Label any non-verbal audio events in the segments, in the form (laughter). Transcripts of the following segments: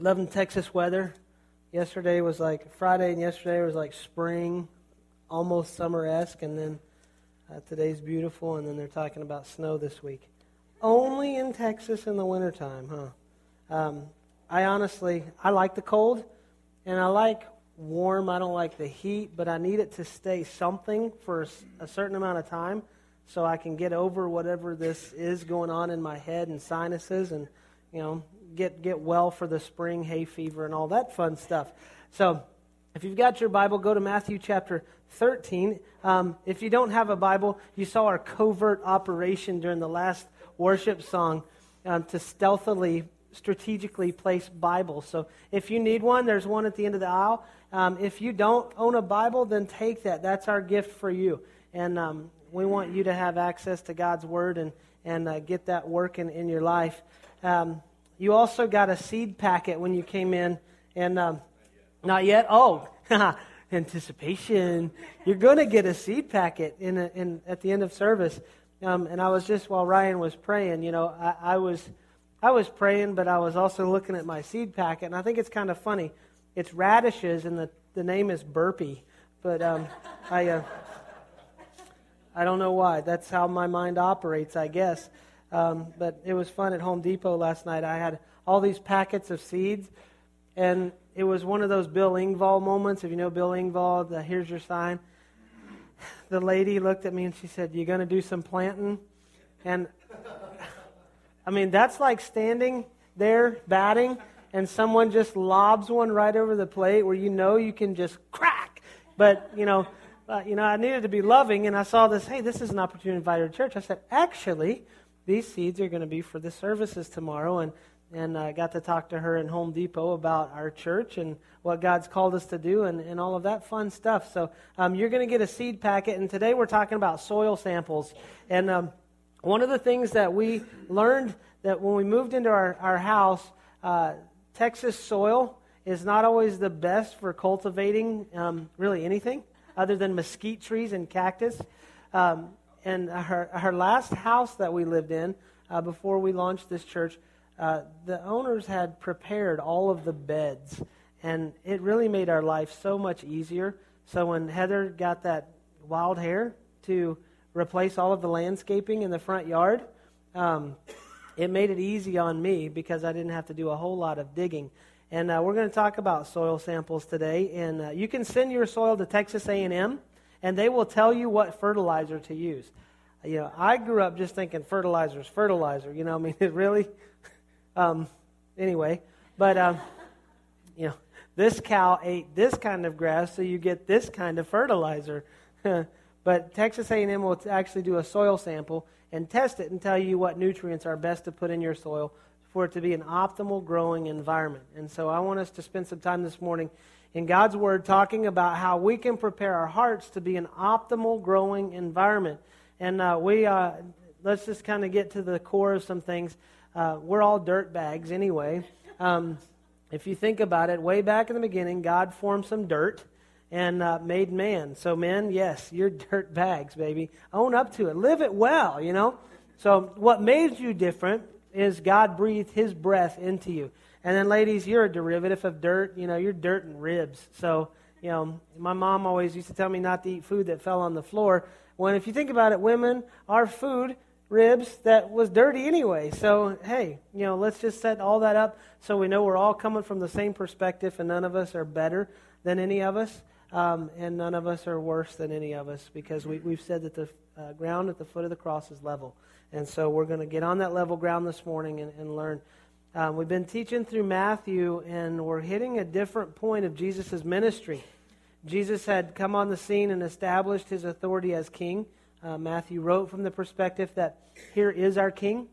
loving Texas weather. Yesterday was like Friday, and yesterday was like spring, almost summer esque, and then uh, today's beautiful, and then they're talking about snow this week. Only in Texas in the wintertime, huh? Um, I honestly, I like the cold, and I like warm. I don't like the heat, but I need it to stay something for a certain amount of time so I can get over whatever this is going on in my head and sinuses and, you know, get, get well for the spring hay fever and all that fun stuff. So if you've got your Bible, go to Matthew chapter 13. Um, if you don't have a Bible, you saw our covert operation during the last worship song um, to stealthily, strategically place Bibles. So if you need one, there's one at the end of the aisle. Um, if you don't own a Bible, then take that. That's our gift for you. And um, we want you to have access to God's Word and, and uh, get that working in your life. Um, you also got a seed packet when you came in. And um, not yet? Oh, (laughs) anticipation. You're going to get a seed packet in, a, in at the end of service. Um, and I was just, while Ryan was praying, you know, I, I, was, I was praying, but I was also looking at my seed packet. And I think it's kind of funny. It's radishes, and the, the name is Burpee. But um, I. Uh, I don't know why. That's how my mind operates, I guess. Um, but it was fun at Home Depot last night. I had all these packets of seeds, and it was one of those Bill Engvall moments. If you know Bill Engvall, the here's your sign. The lady looked at me and she said, "You going to do some planting?" And (laughs) I mean, that's like standing there batting, and someone just lobs one right over the plate where you know you can just crack. But you know uh, you know, I needed to be loving, and I saw this. Hey, this is an opportunity to invite her to church. I said, actually, these seeds are going to be for the services tomorrow, and and I got to talk to her in Home Depot about our church and what God's called us to do, and, and all of that fun stuff. So um, you're going to get a seed packet, and today we're talking about soil samples. And um, one of the things that we learned that when we moved into our our house, uh, Texas soil is not always the best for cultivating um, really anything other than mesquite trees and cactus. Um, and her, her last house that we lived in uh, before we launched this church, uh, the owners had prepared all of the beds. And it really made our life so much easier. So when Heather got that wild hair to replace all of the landscaping in the front yard, um, it made it easy on me because I didn't have to do a whole lot of digging. And uh, we're going to talk about soil samples today. And uh, you can send your soil to Texas A&M, and they will tell you what fertilizer to use. You know, I grew up just thinking fertilizer is fertilizer. You know, I mean, it really. um, anyway, but um, you know, this cow ate this kind of grass, so you get this kind of fertilizer. (laughs) but Texas A&M will actually do a soil sample and test it and tell you what nutrients are best to put in your soil for it to be an optimal growing environment. And so I want us to spend some time this morning in God's Word talking about how we can prepare our hearts to be an optimal growing environment. And uh, we, uh, let's just kind of get to the core of some things. Uh, we're all dirt bags anyway. Um, if you think about it, way back in the beginning, God formed some dirt and uh, made man. So, men, yes, (laughs) you're dirt bags, baby. Own up to it. Live it well, you know? So, what made you different is God breathed his breath into you. And then, ladies, you're a derivative of dirt. You know, you're dirt and ribs. So, you know, my mom always used to tell me not to eat food that fell on the floor. When, if you think about it, women are food, ribs, that was dirty anyway. So, hey, you know, let's just set all that up so we know we're all coming from the same perspective and none of us are better than any of us. Um, and none of us are worse than any of us because we, we've said that the uh, ground at the foot of the cross is level. And so we're going to get on that level ground this morning and, and learn. Um, we've been teaching through Matthew, and we're hitting a different point of Jesus' ministry. Jesus had come on the scene and established his authority as king. Uh, Matthew wrote from the perspective that here is our king.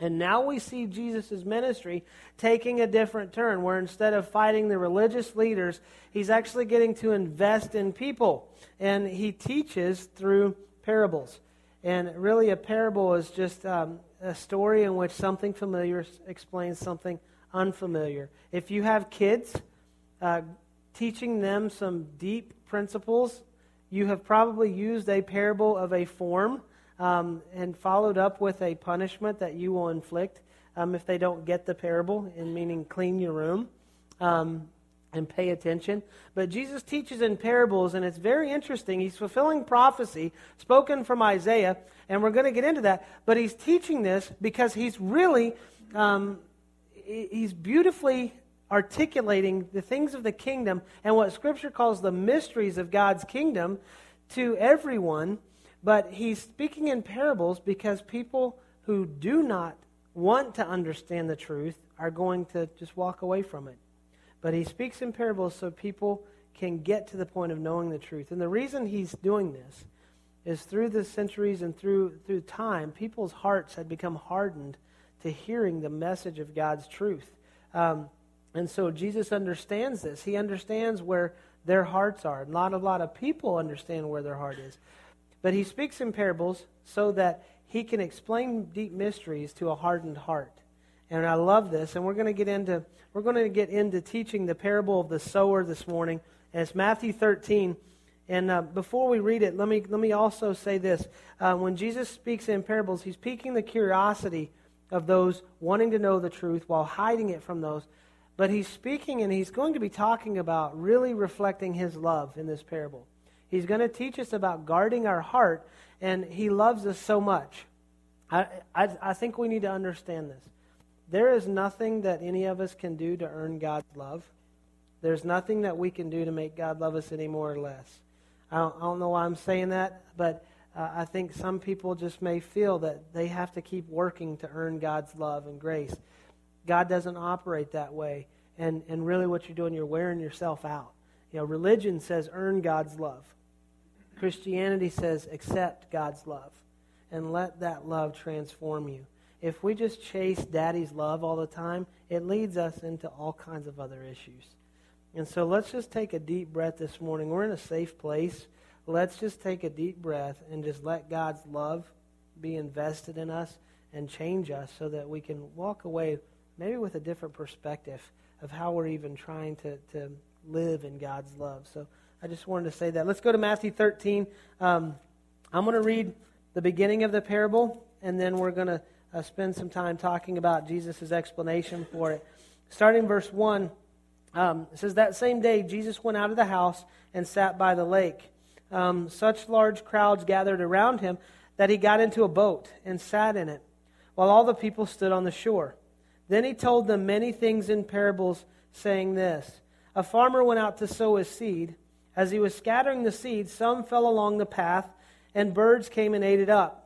And now we see Jesus' ministry taking a different turn, where instead of fighting the religious leaders, he's actually getting to invest in people. And he teaches through parables. And really, a parable is just um, a story in which something familiar explains something unfamiliar. If you have kids, uh, teaching them some deep principles, you have probably used a parable of a form um, and followed up with a punishment that you will inflict um, if they don't get the parable, in meaning clean your room. um, and pay attention. But Jesus teaches in parables, and it's very interesting. He's fulfilling prophecy spoken from Isaiah, and we're going to get into that. But he's teaching this because he's really, um, he's beautifully articulating the things of the kingdom and what Scripture calls the mysteries of God's kingdom to everyone. But he's speaking in parables because people who do not want to understand the truth are going to just walk away from it. But he speaks in parables so people can get to the point of knowing the truth. And the reason he's doing this is through the centuries and through, through time, people's hearts had become hardened to hearing the message of God's truth. Um, and so Jesus understands this. He understands where their hearts are. Not a lot of people understand where their heart is. But he speaks in parables so that he can explain deep mysteries to a hardened heart. And I love this. And we're going to get into we're going to get into teaching the parable of the sower this morning. And it's Matthew 13. And uh, before we read it, let me let me also say this: uh, when Jesus speaks in parables, he's piquing the curiosity of those wanting to know the truth while hiding it from those. But he's speaking and he's going to be talking about really reflecting his love in this parable. He's going to teach us about guarding our heart, and he loves us so much. I, I, I think we need to understand this. There is nothing that any of us can do to earn God's love. There's nothing that we can do to make God love us any more or less. I don't, I don't know why I'm saying that, but uh, I think some people just may feel that they have to keep working to earn God's love and grace. God doesn't operate that way. And, and really, what you're doing, you're wearing yourself out. You know, religion says earn God's love. Christianity says accept God's love and let that love transform you. If we just chase daddy's love all the time, it leads us into all kinds of other issues. And so let's just take a deep breath this morning. We're in a safe place. Let's just take a deep breath and just let God's love be invested in us and change us so that we can walk away maybe with a different perspective of how we're even trying to, to live in God's love. So I just wanted to say that. Let's go to Matthew 13. Um, I'm going to read the beginning of the parable, and then we're going to uh, spend some time talking about Jesus' explanation for it. Starting verse 1, um, it says, That same day Jesus went out of the house and sat by the lake. Um, such large crowds gathered around him that he got into a boat and sat in it, while all the people stood on the shore. Then he told them many things in parables, saying this A farmer went out to sow his seed. As he was scattering the seed, some fell along the path, and birds came and ate it up.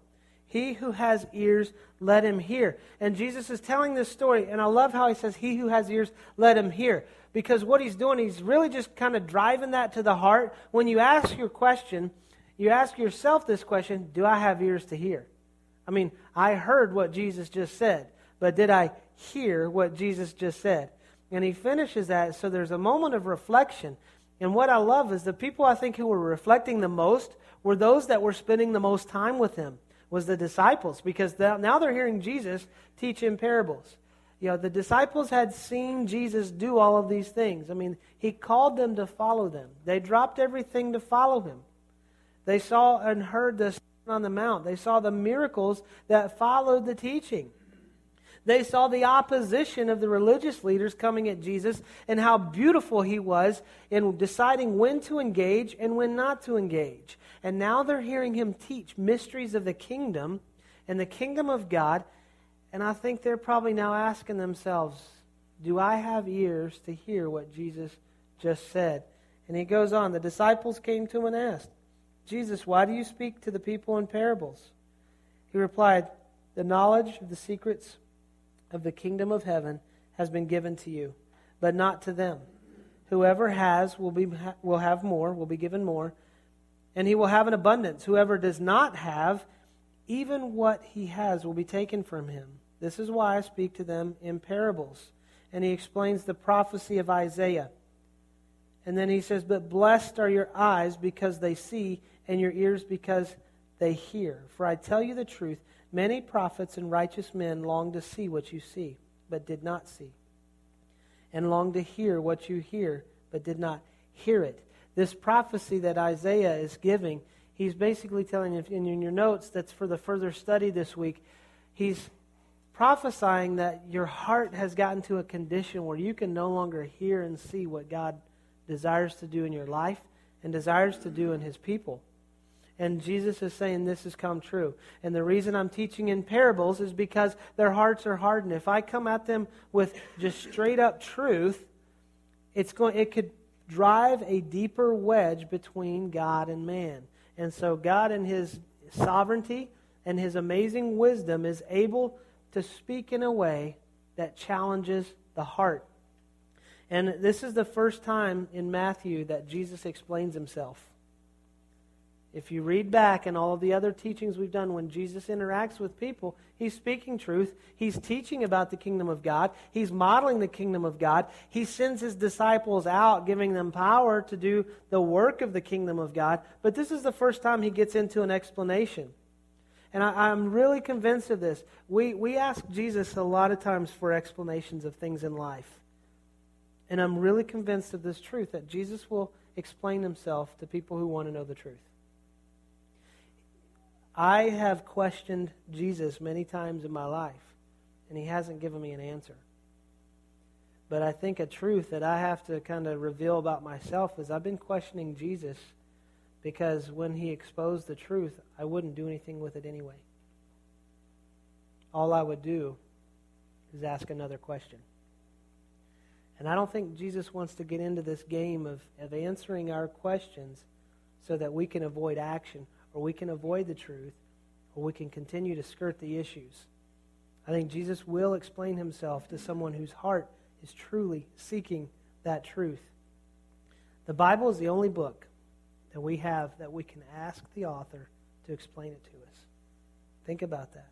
He who has ears, let him hear. And Jesus is telling this story, and I love how he says, He who has ears, let him hear. Because what he's doing, he's really just kind of driving that to the heart. When you ask your question, you ask yourself this question Do I have ears to hear? I mean, I heard what Jesus just said, but did I hear what Jesus just said? And he finishes that, so there's a moment of reflection. And what I love is the people I think who were reflecting the most were those that were spending the most time with him was the disciples because now they're hearing Jesus teach in parables. You know, the disciples had seen Jesus do all of these things. I mean, he called them to follow them. They dropped everything to follow him. They saw and heard the on the mount. They saw the miracles that followed the teaching. They saw the opposition of the religious leaders coming at Jesus and how beautiful he was in deciding when to engage and when not to engage. And now they're hearing him teach mysteries of the kingdom and the kingdom of God. And I think they're probably now asking themselves, Do I have ears to hear what Jesus just said? And he goes on The disciples came to him and asked, Jesus, why do you speak to the people in parables? He replied, The knowledge of the secrets of the kingdom of heaven has been given to you, but not to them. Whoever has will, be, will have more, will be given more, and he will have an abundance. Whoever does not have, even what he has will be taken from him. This is why I speak to them in parables. And he explains the prophecy of Isaiah. And then he says, But blessed are your eyes because they see, and your ears because they hear. For I tell you the truth, many prophets and righteous men longed to see what you see, but did not see, and longed to hear what you hear, but did not hear it. This prophecy that Isaiah is giving, he's basically telling in your notes that's for the further study this week. He's prophesying that your heart has gotten to a condition where you can no longer hear and see what God desires to do in your life and desires to do in his people. And Jesus is saying this has come true. And the reason I'm teaching in parables is because their hearts are hardened. If I come at them with just straight up truth, it's going it could drive a deeper wedge between God and man. And so God in his sovereignty and his amazing wisdom is able to speak in a way that challenges the heart and this is the first time in Matthew that Jesus explains himself. If you read back in all of the other teachings we've done, when Jesus interacts with people, he's speaking truth. He's teaching about the kingdom of God. He's modeling the kingdom of God. He sends his disciples out, giving them power to do the work of the kingdom of God. But this is the first time he gets into an explanation. And I, am really convinced of this. We, we ask Jesus a lot of times for explanations of things in life. And I'm really convinced of this truth that Jesus will explain himself to people who want to know the truth. I have questioned Jesus many times in my life, and he hasn't given me an answer. But I think a truth that I have to kind of reveal about myself is I've been questioning Jesus because when he exposed the truth, I wouldn't do anything with it anyway. All I would do is ask another question. And I don't think Jesus wants to get into this game of, of answering our questions so that we can avoid action or we can avoid the truth or we can continue to skirt the issues. I think Jesus will explain himself to someone whose heart is truly seeking that truth. The Bible is the only book that we have that we can ask the author to explain it to us. Think about that.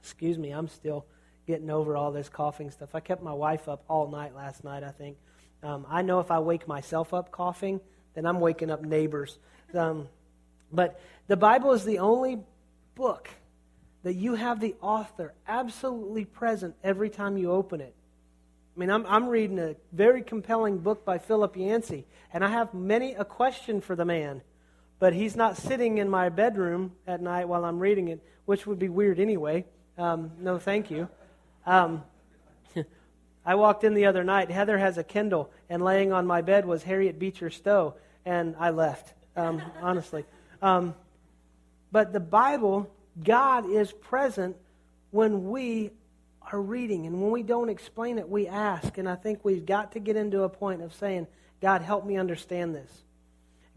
Excuse me, I'm still getting over all this coughing stuff. I kept my wife up all night last night, I think. Um, I know if I wake myself up coughing, then I'm waking up neighbors. Um, but the Bible is the only book that you have the author absolutely present every time you open it. I mean, I'm, I'm reading a very compelling book by Philip Yancey, and I have many a question for the man, but he's not sitting in my bedroom at night while I'm reading it, which would be weird anyway. Um, no, thank you. Um, (laughs) I walked in the other night. Heather has a Kindle, and laying on my bed was Harriet Beecher Stowe, and I left, um, honestly. Um, but the Bible, God is present when we are reading, and when we don't explain it, we ask. And I think we've got to get into a point of saying, God, help me understand this.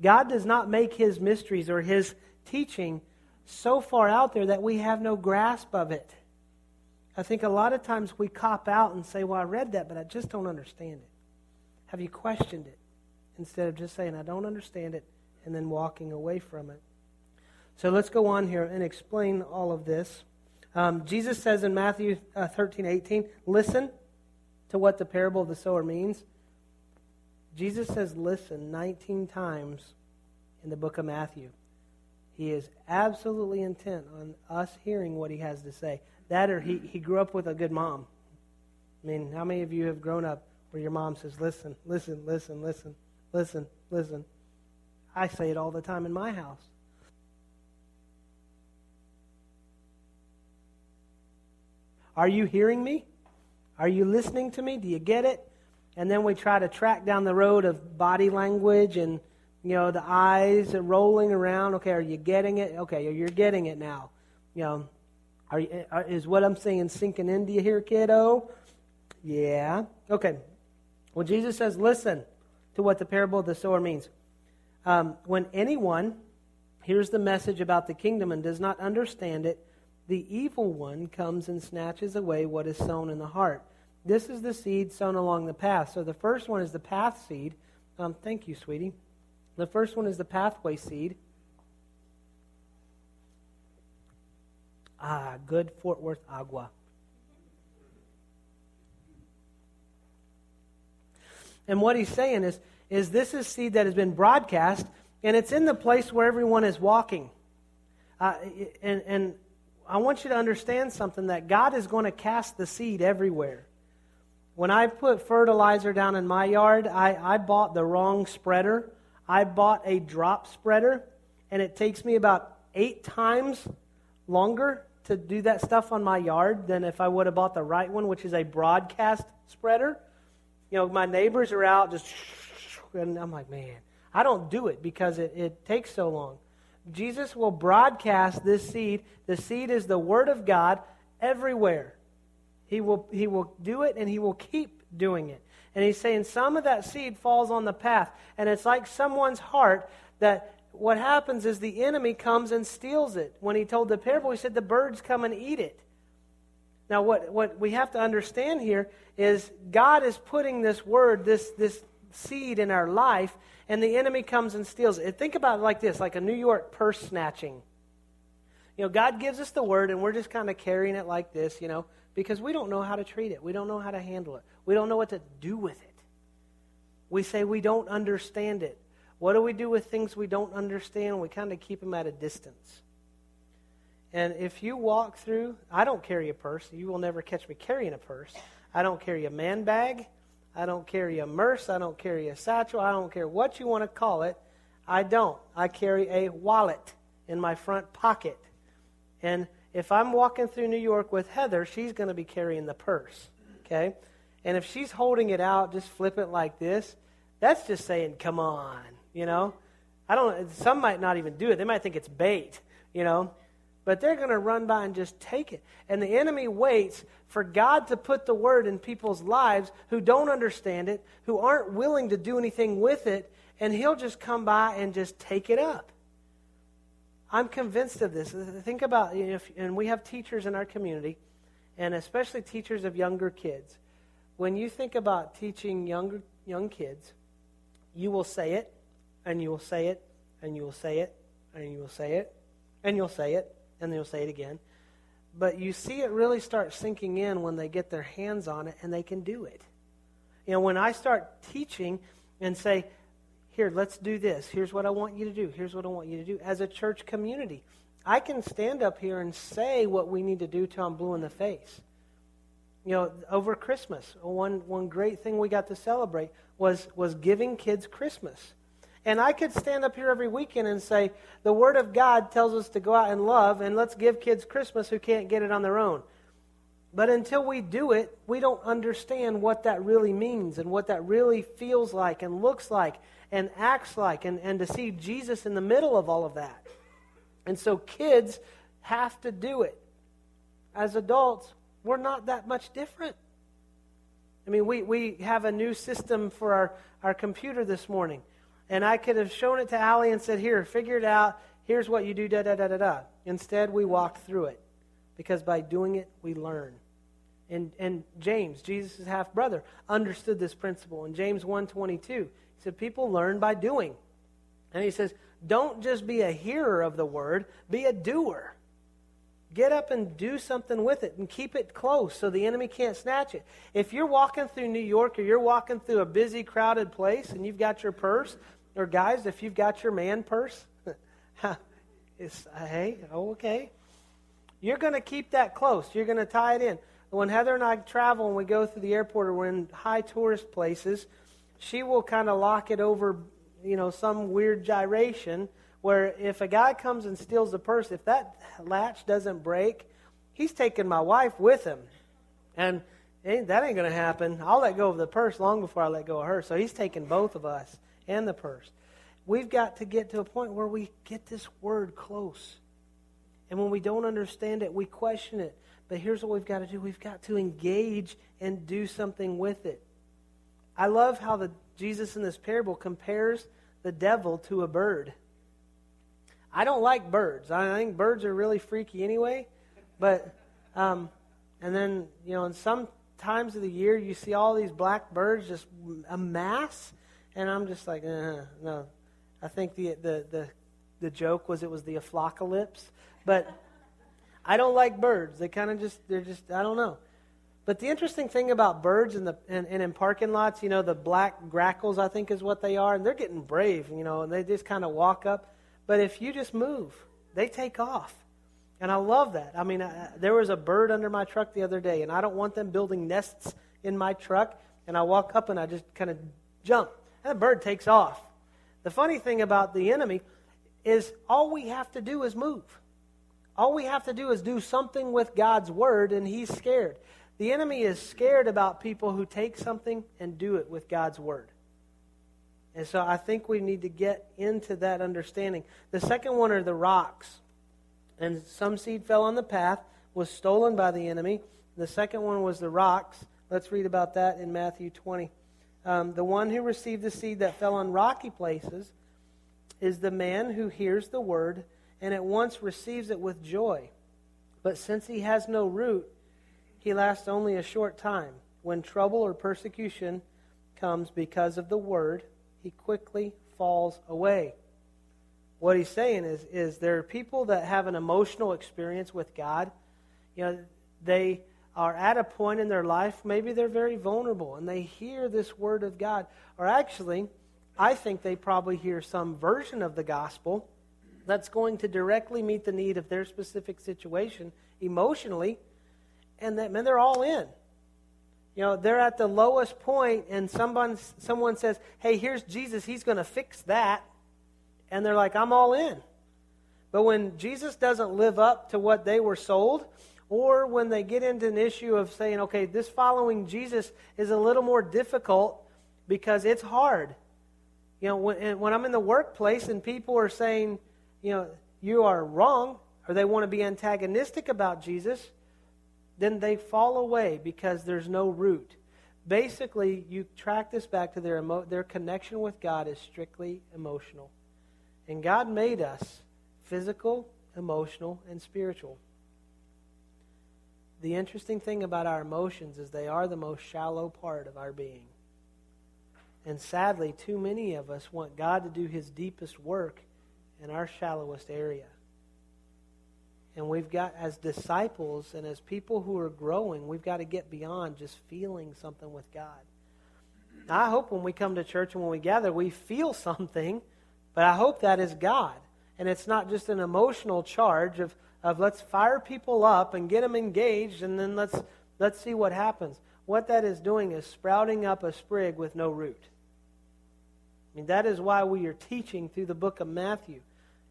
God does not make his mysteries or his teaching so far out there that we have no grasp of it. I think a lot of times we cop out and say, Well, I read that, but I just don't understand it. Have you questioned it? Instead of just saying, I don't understand it, and then walking away from it. So let's go on here and explain all of this. Um, Jesus says in Matthew uh, 13, 18, listen to what the parable of the sower means. Jesus says listen 19 times in the book of Matthew. He is absolutely intent on us hearing what he has to say. That or he, he grew up with a good mom. I mean, how many of you have grown up where your mom says, listen, listen, listen, listen, listen, listen? I say it all the time in my house. Are you hearing me? Are you listening to me? Do you get it? And then we try to track down the road of body language and, you know, the eyes are rolling around. Okay, are you getting it? Okay, you're getting it now. You know, are, you, are, is what I'm saying sinking into you here, kiddo? Yeah. Okay. Well, Jesus says, listen to what the parable of the sower means. Um, when anyone hears the message about the kingdom and does not understand it, the evil one comes and snatches away what is sown in the heart. This is the seed sown along the path. So the first one is the path seed. Um, thank you, sweetie. The first one is the pathway seed. Ah, good Fort Worth agua. And what he's saying is, is this is seed that has been broadcast, and it's in the place where everyone is walking. Uh, and, and I want you to understand something that God is going to cast the seed everywhere. When I put fertilizer down in my yard, I, I bought the wrong spreader. I bought a drop spreader, and it takes me about eight times longer to do that stuff on my yard than if I would have bought the right one, which is a broadcast spreader. You know, my neighbors are out just, and I'm like, man, I don't do it because it, it takes so long. Jesus will broadcast this seed. The seed is the Word of God everywhere. He will, he will do it and he will keep doing it. And he's saying some of that seed falls on the path. And it's like someone's heart that what happens is the enemy comes and steals it. When he told the parable, he said the birds come and eat it. Now, what, what we have to understand here is God is putting this word, this, this seed in our life, and the enemy comes and steals it. Think about it like this like a New York purse snatching. You know, God gives us the word, and we're just kind of carrying it like this, you know, because we don't know how to treat it. We don't know how to handle it. We don't know what to do with it. We say we don't understand it. What do we do with things we don't understand? We kind of keep them at a distance. And if you walk through, I don't carry a purse. You will never catch me carrying a purse. I don't carry a man bag. I don't carry a murse. I don't carry a satchel. I don't care what you want to call it. I don't. I carry a wallet in my front pocket. And if I'm walking through New York with Heather, she's going to be carrying the purse. Okay? And if she's holding it out, just flip it like this, that's just saying, come on you know? I don't some might not even do it. They might think it's bait, you know? But they're going to run by and just take it. And the enemy waits for God to put the word in people's lives who don't understand it, who aren't willing to do anything with it, and he'll just come by and just take it up. I'm convinced of this. Think about if and we have teachers in our community, and especially teachers of younger kids. When you think about teaching younger young kids, you will say it and you will say it, and you will say it, and you will say it, and you'll say it, and then you'll say it again. But you see it really start sinking in when they get their hands on it and they can do it. You know, when I start teaching and say, here, let's do this. Here's what I want you to do. Here's what I want you to do. As a church community, I can stand up here and say what we need to do till I'm blue in the face. You know, over Christmas, one, one great thing we got to celebrate was, was giving kids Christmas. And I could stand up here every weekend and say, the Word of God tells us to go out and love, and let's give kids Christmas who can't get it on their own. But until we do it, we don't understand what that really means and what that really feels like and looks like and acts like, and, and to see Jesus in the middle of all of that. And so kids have to do it. As adults, we're not that much different. I mean, we, we have a new system for our, our computer this morning. And I could have shown it to Allie and said, Here, figure it out. Here's what you do, da da da da da. Instead, we walk through it. Because by doing it, we learn. And, and James, Jesus' half brother, understood this principle. In James 1.22, he said, People learn by doing. And he says, Don't just be a hearer of the word, be a doer. Get up and do something with it and keep it close so the enemy can't snatch it. If you're walking through New York or you're walking through a busy, crowded place and you've got your purse, or guys, if you've got your man purse, (laughs) it's, hey, okay. You're going to keep that close. You're going to tie it in. When Heather and I travel and we go through the airport or we're in high tourist places, she will kind of lock it over, you know, some weird gyration where if a guy comes and steals the purse, if that latch doesn't break, he's taking my wife with him. And that ain't going to happen. I'll let go of the purse long before I let go of her. So he's taking both of us and the purse. We've got to get to a point where we get this word close. And when we don't understand it, we question it. But here's what we've got to do we've got to engage and do something with it. I love how the, Jesus in this parable compares the devil to a bird. I don't like birds. I think birds are really freaky anyway. But, um, and then, you know, in some times of the year, you see all these black birds just amass and I'm just like, uh, no. I think the, the, the, the joke was it was the aflocalypse. But I don't like birds. They kind of just, they're just, I don't know. But the interesting thing about birds in the and, and in parking lots, you know, the black grackles, I think is what they are, and they're getting brave, you know, and they just kind of walk up. But if you just move, they take off. And I love that. I mean, I, there was a bird under my truck the other day, and I don't want them building nests in my truck. And I walk up and I just kind of jump, the bird takes off. The funny thing about the enemy is all we have to do is move. All we have to do is do something with God's word, and he's scared. The enemy is scared about people who take something and do it with God's word. And so I think we need to get into that understanding. The second one are the rocks. And some seed fell on the path, was stolen by the enemy. The second one was the rocks. Let's read about that in Matthew 20. Um, the one who received the seed that fell on rocky places is the man who hears the word and at once receives it with joy. But since he has no root, he lasts only a short time. When trouble or persecution comes because of the word, he quickly falls away. What he's saying is, is there are people that have an emotional experience with God. You know, they are at a point in their life, maybe they're very vulnerable, and they hear this word of God. Or actually, I think they probably hear some version of the gospel that's going to directly meet the need of their specific situation emotionally and that man, they're all in. You know, they're at the lowest point, and someone someone says, "Hey, here's Jesus. He's going to fix that," and they're like, "I'm all in." But when Jesus doesn't live up to what they were sold, or when they get into an issue of saying, "Okay, this following Jesus is a little more difficult because it's hard," you know, when, when I'm in the workplace and people are saying, you know, you are wrong, or they want to be antagonistic about Jesus, then they fall away because there's no root. Basically, you track this back to their, emo- their connection with God is strictly emotional. And God made us physical, emotional, and spiritual. The interesting thing about our emotions is they are the most shallow part of our being. And sadly, too many of us want God to do his deepest work in our shallowest area. And we've got, as disciples and as people who are growing, we've got to get beyond just feeling something with God. I hope when we come to church and when we gather, we feel something, but I hope that is God. And it's not just an emotional charge of, of let's fire people up and get them engaged and then let's, let's see what happens. What that is doing is sprouting up a sprig with no root. I mean, that is why we are teaching through the book of Matthew.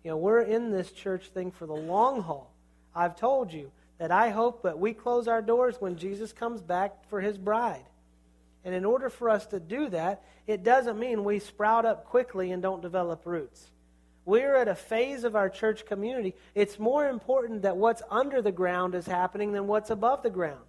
You know, we're in this church thing for the long haul. I've told you that I hope that we close our doors when Jesus comes back for his bride. And in order for us to do that, it doesn't mean we sprout up quickly and don't develop roots. We're at a phase of our church community. It's more important that what's under the ground is happening than what's above the ground.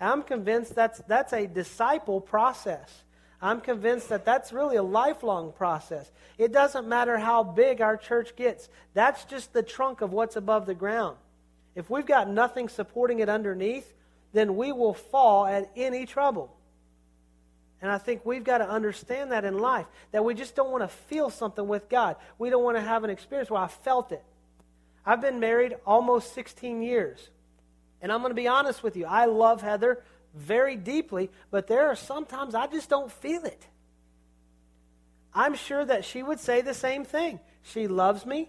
I'm convinced that's, that's a disciple process. I'm convinced that that's really a lifelong process. It doesn't matter how big our church gets, that's just the trunk of what's above the ground. If we've got nothing supporting it underneath, then we will fall at any trouble. And I think we've got to understand that in life, that we just don't want to feel something with God. We don't want to have an experience where I felt it. I've been married almost 16 years. And I'm going to be honest with you. I love Heather very deeply, but there are sometimes I just don't feel it. I'm sure that she would say the same thing. She loves me,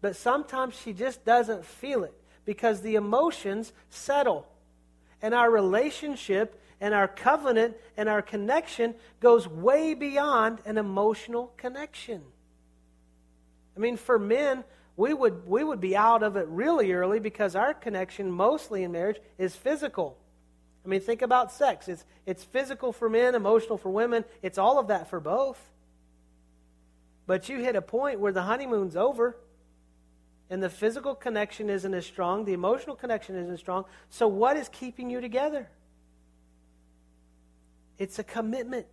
but sometimes she just doesn't feel it because the emotions settle. And our relationship and our covenant and our connection goes way beyond an emotional connection. I mean, for men, we would, we would be out of it really early because our connection, mostly in marriage, is physical. I mean, think about sex. It's, it's physical for men, emotional for women. It's all of that for both. But you hit a point where the honeymoon's over and the physical connection isn't as strong, the emotional connection isn't strong. So, what is keeping you together? It's a commitment.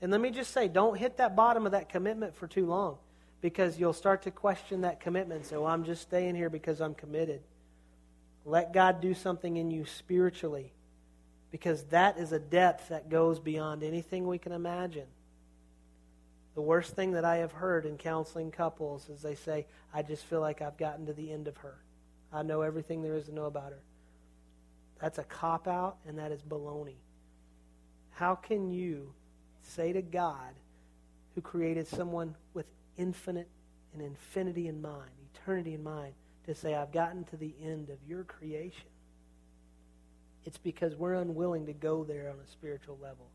And let me just say, don't hit that bottom of that commitment for too long because you'll start to question that commitment. So, I'm just staying here because I'm committed. Let God do something in you spiritually because that is a depth that goes beyond anything we can imagine. The worst thing that I have heard in counseling couples is they say, I just feel like I've gotten to the end of her. I know everything there is to know about her. That's a cop out, and that is baloney. How can you say to God, who created someone with infinite and infinity in mind, eternity in mind, to say, I've gotten to the end of your creation? It's because we're unwilling to go there on a spiritual level.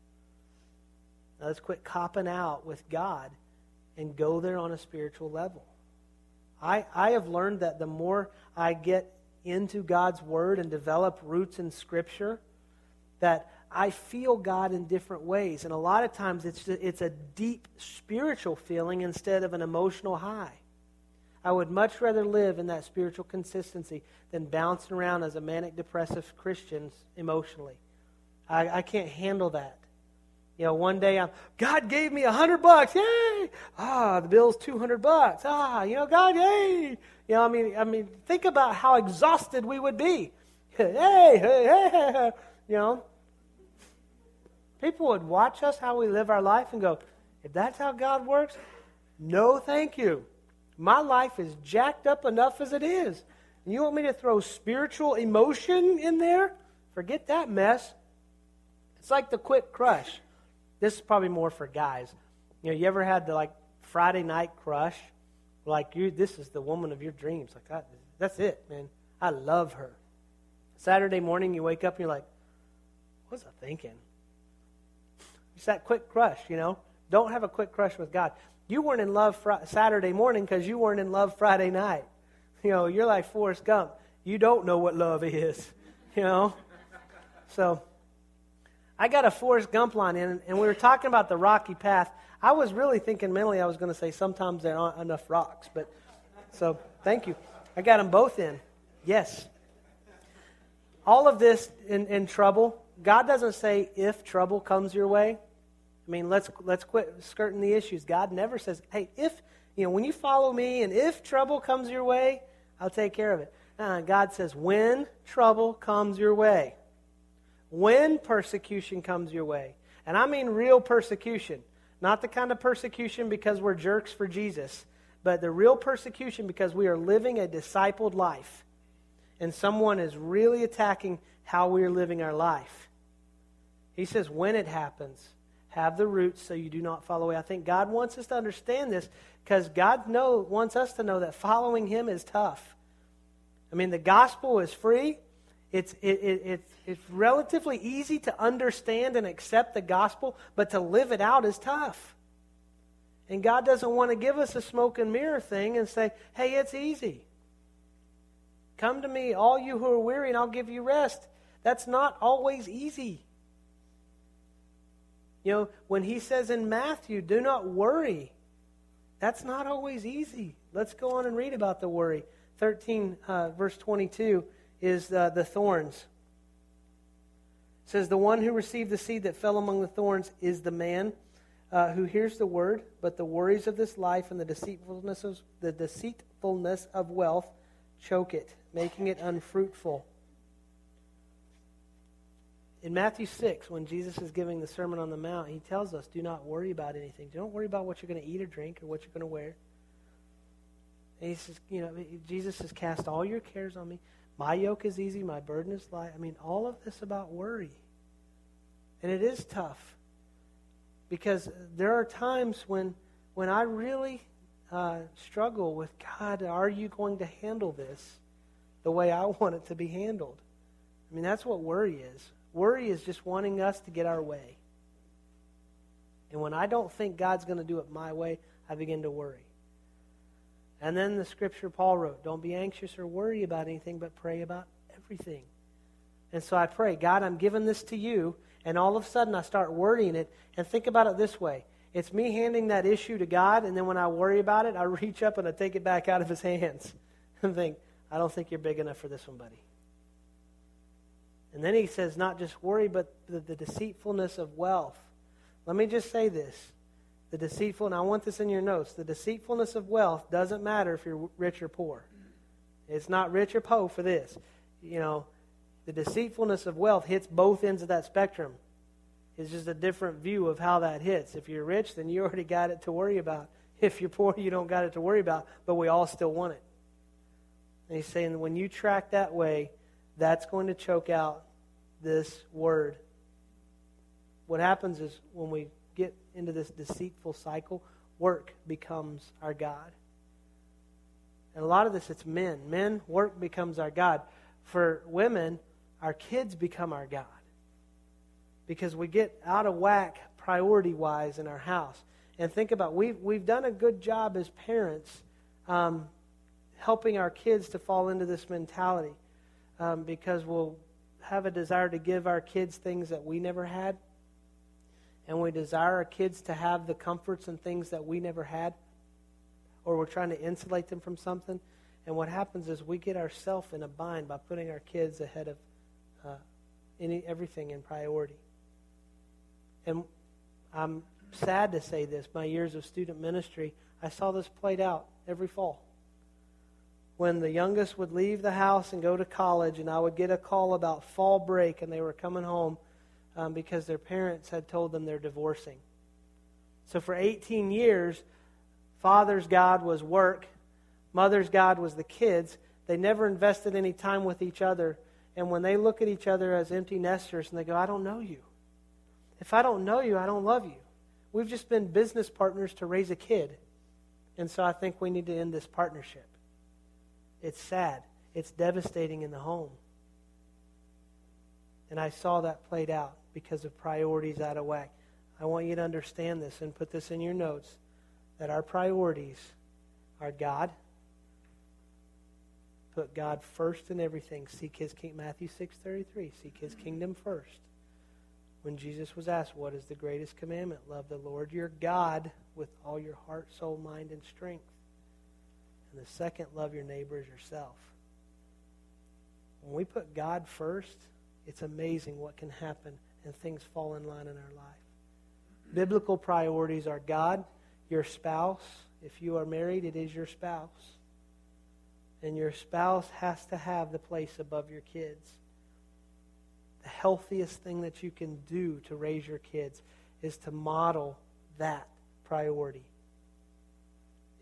Now let's quit copping out with God and go there on a spiritual level. I, I have learned that the more I get into God's Word and develop roots in Scripture, that I feel God in different ways. And a lot of times it's, it's a deep spiritual feeling instead of an emotional high. I would much rather live in that spiritual consistency than bouncing around as a manic depressive Christian emotionally. I, I can't handle that. You know, one day I'm, God gave me a hundred bucks, yay! Ah, the bill's two hundred bucks. Ah, you know, God, yay! You know, I mean, I mean, think about how exhausted we would be. (laughs) hey, hey, hey, you know. People would watch us how we live our life and go, if that's how God works, no, thank you. My life is jacked up enough as it is. You want me to throw spiritual emotion in there? Forget that mess. It's like the quick crush. This is probably more for guys. You know, you ever had the like Friday night crush? Like you, this is the woman of your dreams. Like that, that's it, man. I love her. Saturday morning, you wake up and you're like, "What was I thinking?" It's that quick crush, you know. Don't have a quick crush with God. You weren't in love fr- Saturday morning because you weren't in love Friday night. You know, you're like Forrest Gump. You don't know what love is, (laughs) you know. So I got a Forrest Gump line in, and we were talking about the rocky path. I was really thinking mentally I was going to say sometimes there aren't enough rocks, but so thank you. I got them both in. Yes. All of this in, in trouble. God doesn't say if trouble comes your way. I mean, let's let's quit skirting the issues. God never says, "Hey, if you know when you follow me, and if trouble comes your way, I'll take care of it." Uh, God says, "When trouble comes your way." when persecution comes your way. And I mean real persecution, not the kind of persecution because we're jerks for Jesus, but the real persecution because we are living a discipled life. And someone is really attacking how we are living our life. He says, when it happens, have the roots so you do not fall away. I think God wants us to understand this because God know, wants us to know that following Him is tough. I mean, the gospel is free, it's, it, it, it's, it's relatively easy to understand and accept the gospel, but to live it out is tough. And God doesn't want to give us a smoke and mirror thing and say, hey, it's easy. Come to me, all you who are weary, and I'll give you rest. That's not always easy. You know, when he says in Matthew, do not worry, that's not always easy. Let's go on and read about the worry. 13, uh, verse 22 is uh, the thorns. It says, The one who received the seed that fell among the thorns is the man uh, who hears the word, but the worries of this life and the deceitfulness of, the deceitfulness of wealth choke it, making it unfruitful. In Matthew 6, when Jesus is giving the Sermon on the Mount, he tells us, do not worry about anything. Don't worry about what you're going to eat or drink or what you're going to wear. And he says, you know, Jesus says, cast all your cares on me. My yoke is easy, my burden is light. I mean, all of this about worry. And it is tough because there are times when, when I really uh, struggle with God, are you going to handle this the way I want it to be handled? I mean, that's what worry is. Worry is just wanting us to get our way. And when I don't think God's going to do it my way, I begin to worry. And then the scripture Paul wrote Don't be anxious or worry about anything, but pray about everything. And so I pray, God, I'm giving this to you. And all of a sudden I start worrying it. And think about it this way it's me handing that issue to God, and then when I worry about it, I (laughs) reach up and I take it back out of his hands (laughs) and think, I don't think you're big enough for this one, buddy. And then he says, not just worry, but the, the deceitfulness of wealth. Let me just say this the deceitful, and I want this in your notes, the deceitfulness of wealth doesn't matter if you're rich or poor. It's not rich or poor for this. You know, the deceitfulness of wealth hits both ends of that spectrum. It's just a different view of how that hits. If you're rich, then you already got it to worry about. If you're poor, you don't got it to worry about, but we all still want it. And he's saying when you track that way, that's going to choke out this word. What happens is when we get into this deceitful cycle, work becomes our God. And a lot of this, it's men. Men, work becomes our God. For women, our kids become our God. Because we get out of whack priority wise in our house. And think about we've we've done a good job as parents um, helping our kids to fall into this mentality um, because we'll have a desire to give our kids things that we never had, and we desire our kids to have the comforts and things that we never had, or we're trying to insulate them from something. And what happens is we get ourselves in a bind by putting our kids ahead of uh, any everything in priority. And I'm sad to say this. My years of student ministry, I saw this played out every fall. When the youngest would leave the house and go to college, and I would get a call about fall break, and they were coming home um, because their parents had told them they're divorcing. So for 18 years, father's God was work, mother's God was the kids. They never invested any time with each other. And when they look at each other as empty nesters and they go, I don't know you. If I don't know you, I don't love you. We've just been business partners to raise a kid. And so I think we need to end this partnership. It's sad. It's devastating in the home. And I saw that played out because of priorities out of whack. I want you to understand this and put this in your notes that our priorities are God. Put God first in everything. Seek his king Matthew 6:33. Seek his kingdom first. When Jesus was asked, "What is the greatest commandment?" Love the Lord your God with all your heart, soul, mind, and strength. And the second, love your neighbor as yourself. When we put God first, it's amazing what can happen and things fall in line in our life. Biblical priorities are God, your spouse. If you are married, it is your spouse. And your spouse has to have the place above your kids. The healthiest thing that you can do to raise your kids is to model that priority.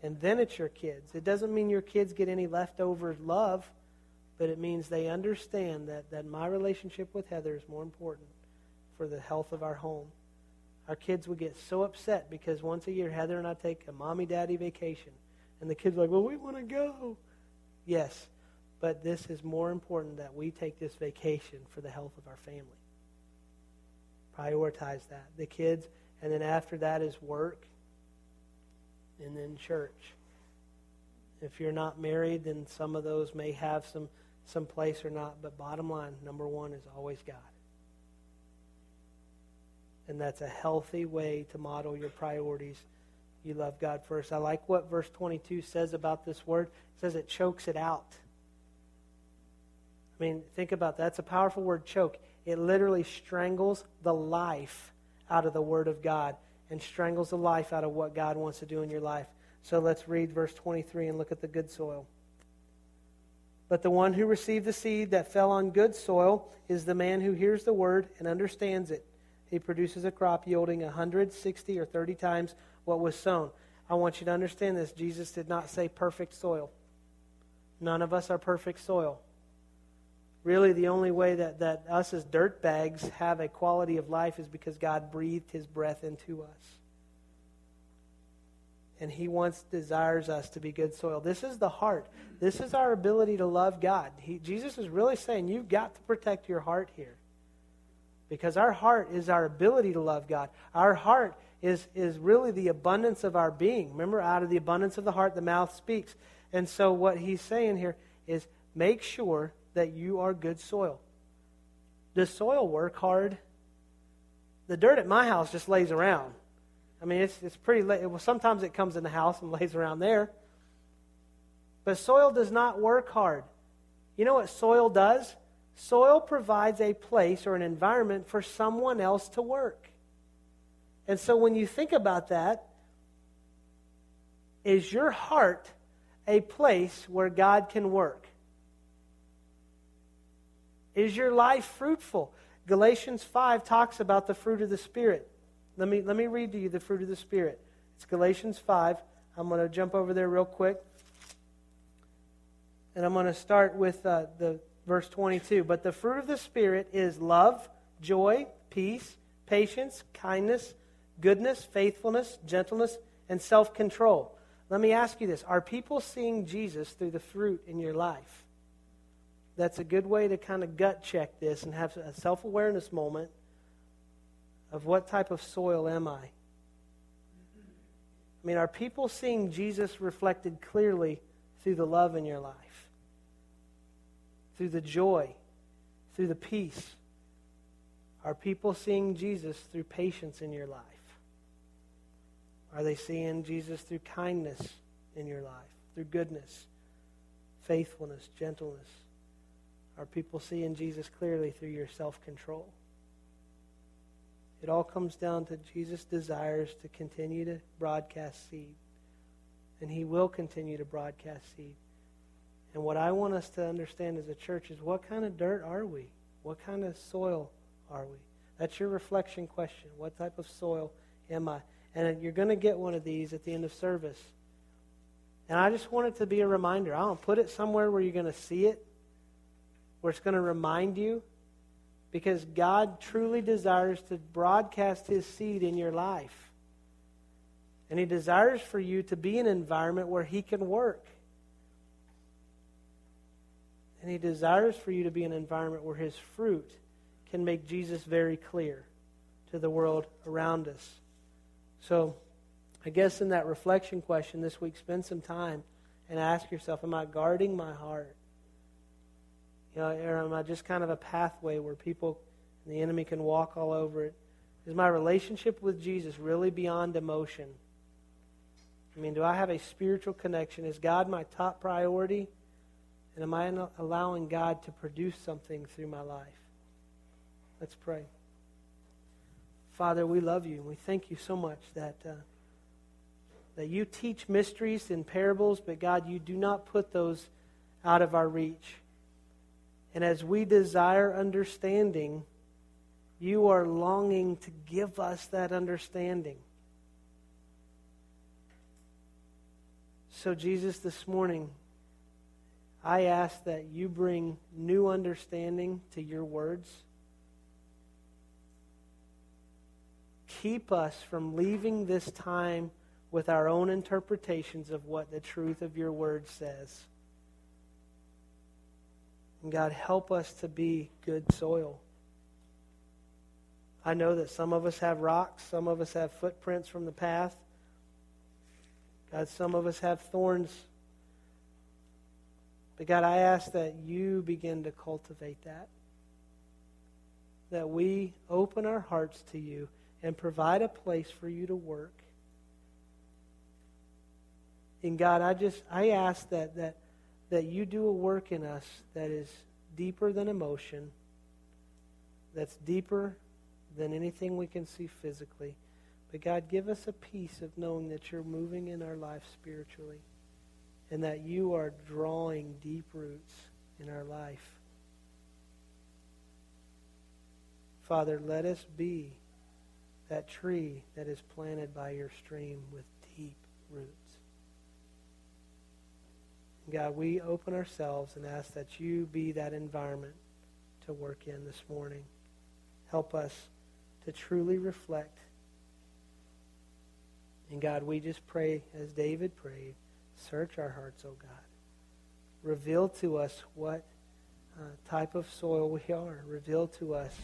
And then it's your kids. It doesn't mean your kids get any leftover love, but it means they understand that, that my relationship with Heather is more important for the health of our home. Our kids would get so upset because once a year, Heather and I take a mommy daddy vacation. And the kids are like, well, we want to go. Yes, but this is more important that we take this vacation for the health of our family. Prioritize that. The kids, and then after that is work and then church. If you're not married, then some of those may have some, some place or not. But bottom line, number one is always God. And that's a healthy way to model your priorities. You love God first. I like what verse 22 says about this word. It says it chokes it out. I mean, think about that. That's a powerful word, choke. It literally strangles the life out of the Word of God and strangles the life out of what God wants to do in your life. So let's read verse 23 and look at the good soil. But the one who received the seed that fell on good soil is the man who hears the word and understands it. He produces a crop yielding 160 or 30 times what was sown. I want you to understand this. Jesus did not say perfect soil. None of us are perfect soil. Really, the only way that, that us as dirt bags have a quality of life is because God breathed his breath into us. And he wants, desires us to be good soil. This is the heart. This is our ability to love God. He, Jesus is really saying, you've got to protect your heart here. Because our heart is our ability to love God. Our heart is, is really the abundance of our being. Remember, out of the abundance of the heart, the mouth speaks. And so, what he's saying here is make sure that you are good soil. Does soil work hard? The dirt at my house just lays around. I mean, it's, it's pretty late. Well, sometimes it comes in the house and (laughs) lays around there. But soil does not work hard. You know what soil does? Soil provides a place or an environment for someone else to work. And so when you think about that, is your heart a place where God can work? Is your life fruitful? Galatians 5 talks about the fruit of the Spirit. Let me, let me read to you the fruit of the Spirit. It's Galatians 5. I'm going to jump over there real quick. And I'm going to start with uh, the verse 22. But the fruit of the Spirit is love, joy, peace, patience, kindness, goodness, faithfulness, gentleness, and self control. Let me ask you this Are people seeing Jesus through the fruit in your life? That's a good way to kind of gut check this and have a self awareness moment of what type of soil am I? I mean, are people seeing Jesus reflected clearly through the love in your life? Through the joy? Through the peace? Are people seeing Jesus through patience in your life? Are they seeing Jesus through kindness in your life, through goodness, faithfulness, gentleness? Are people seeing Jesus clearly through your self control? It all comes down to Jesus' desires to continue to broadcast seed. And he will continue to broadcast seed. And what I want us to understand as a church is what kind of dirt are we? What kind of soil are we? That's your reflection question. What type of soil am I? And you're going to get one of these at the end of service. And I just want it to be a reminder. I don't put it somewhere where you're going to see it, where it's going to remind you because God truly desires to broadcast His seed in your life. And He desires for you to be in an environment where He can work. And He desires for you to be in an environment where His fruit can make Jesus very clear to the world around us. So, I guess in that reflection question this week, spend some time and ask yourself Am I guarding my heart? You know, or am I just kind of a pathway where people the enemy can walk all over it? Is my relationship with Jesus really beyond emotion? I mean, do I have a spiritual connection? Is God my top priority? And am I allowing God to produce something through my life? Let's pray. Father, we love you and we thank you so much that, uh, that you teach mysteries in parables, but God, you do not put those out of our reach. And as we desire understanding, you are longing to give us that understanding. So, Jesus, this morning, I ask that you bring new understanding to your words. Keep us from leaving this time with our own interpretations of what the truth of your word says. And God, help us to be good soil. I know that some of us have rocks, some of us have footprints from the path. God, some of us have thorns. But God, I ask that you begin to cultivate that. That we open our hearts to you and provide a place for you to work. And God, I just I ask that that that you do a work in us that is deeper than emotion, that's deeper than anything we can see physically. But God, give us a peace of knowing that you're moving in our life spiritually and that you are drawing deep roots in our life. Father, let us be that tree that is planted by your stream with deep roots. God, we open ourselves and ask that you be that environment to work in this morning. Help us to truly reflect. And God, we just pray as David prayed, search our hearts, O oh God. Reveal to us what uh, type of soil we are. Reveal to us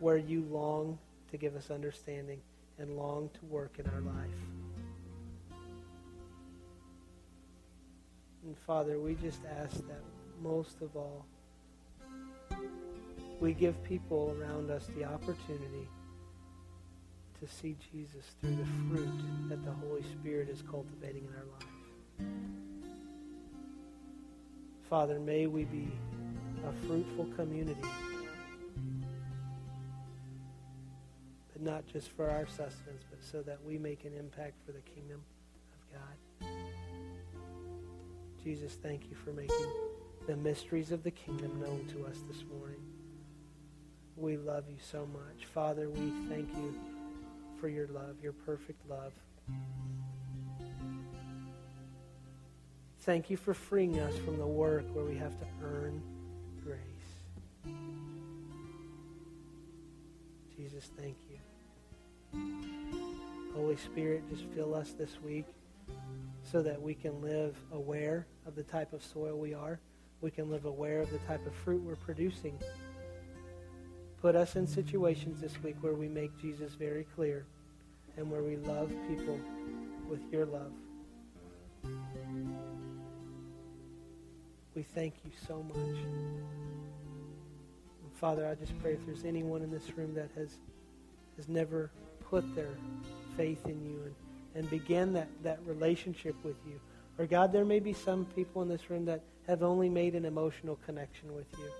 where you long to give us understanding and long to work in our life. And Father, we just ask that most of all, we give people around us the opportunity to see Jesus through the fruit that the Holy Spirit is cultivating in our life. Father, may we be a fruitful community, but not just for our sustenance, but so that we make an impact for the kingdom of God. Jesus, thank you for making the mysteries of the kingdom known to us this morning. We love you so much. Father, we thank you for your love, your perfect love. Thank you for freeing us from the work where we have to earn grace. Jesus, thank you. Holy Spirit, just fill us this week so that we can live aware of the type of soil we are. We can live aware of the type of fruit we're producing. Put us in situations this week where we make Jesus very clear and where we love people with your love. We thank you so much. Father, I just pray if there's anyone in this room that has has never put their faith in you and, and begin that, that relationship with you. Or God, there may be some people in this room that have only made an emotional connection with you.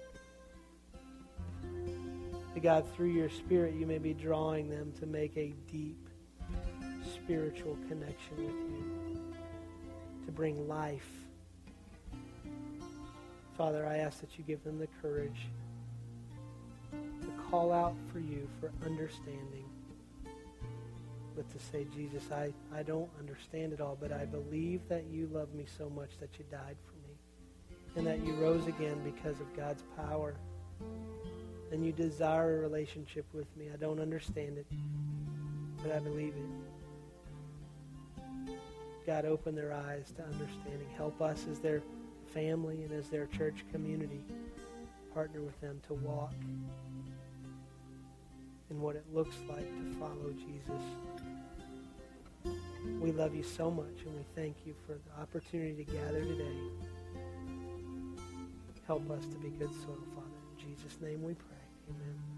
God, through your Spirit, you may be drawing them to make a deep spiritual connection with you, to bring life. Father, I ask that you give them the courage to call out for you for understanding, but to say, Jesus, I, I don't understand it all, but I believe that you love me so much that you died for me and that you rose again because of God's power and you desire a relationship with me. I don't understand it, but I believe it. God, open their eyes to understanding. Help us as their family and as their church community. Partner with them to walk in what it looks like to follow Jesus. We love you so much and we thank you for the opportunity to gather today. Help us to be good soil, Father. In Jesus' name we pray. Amen.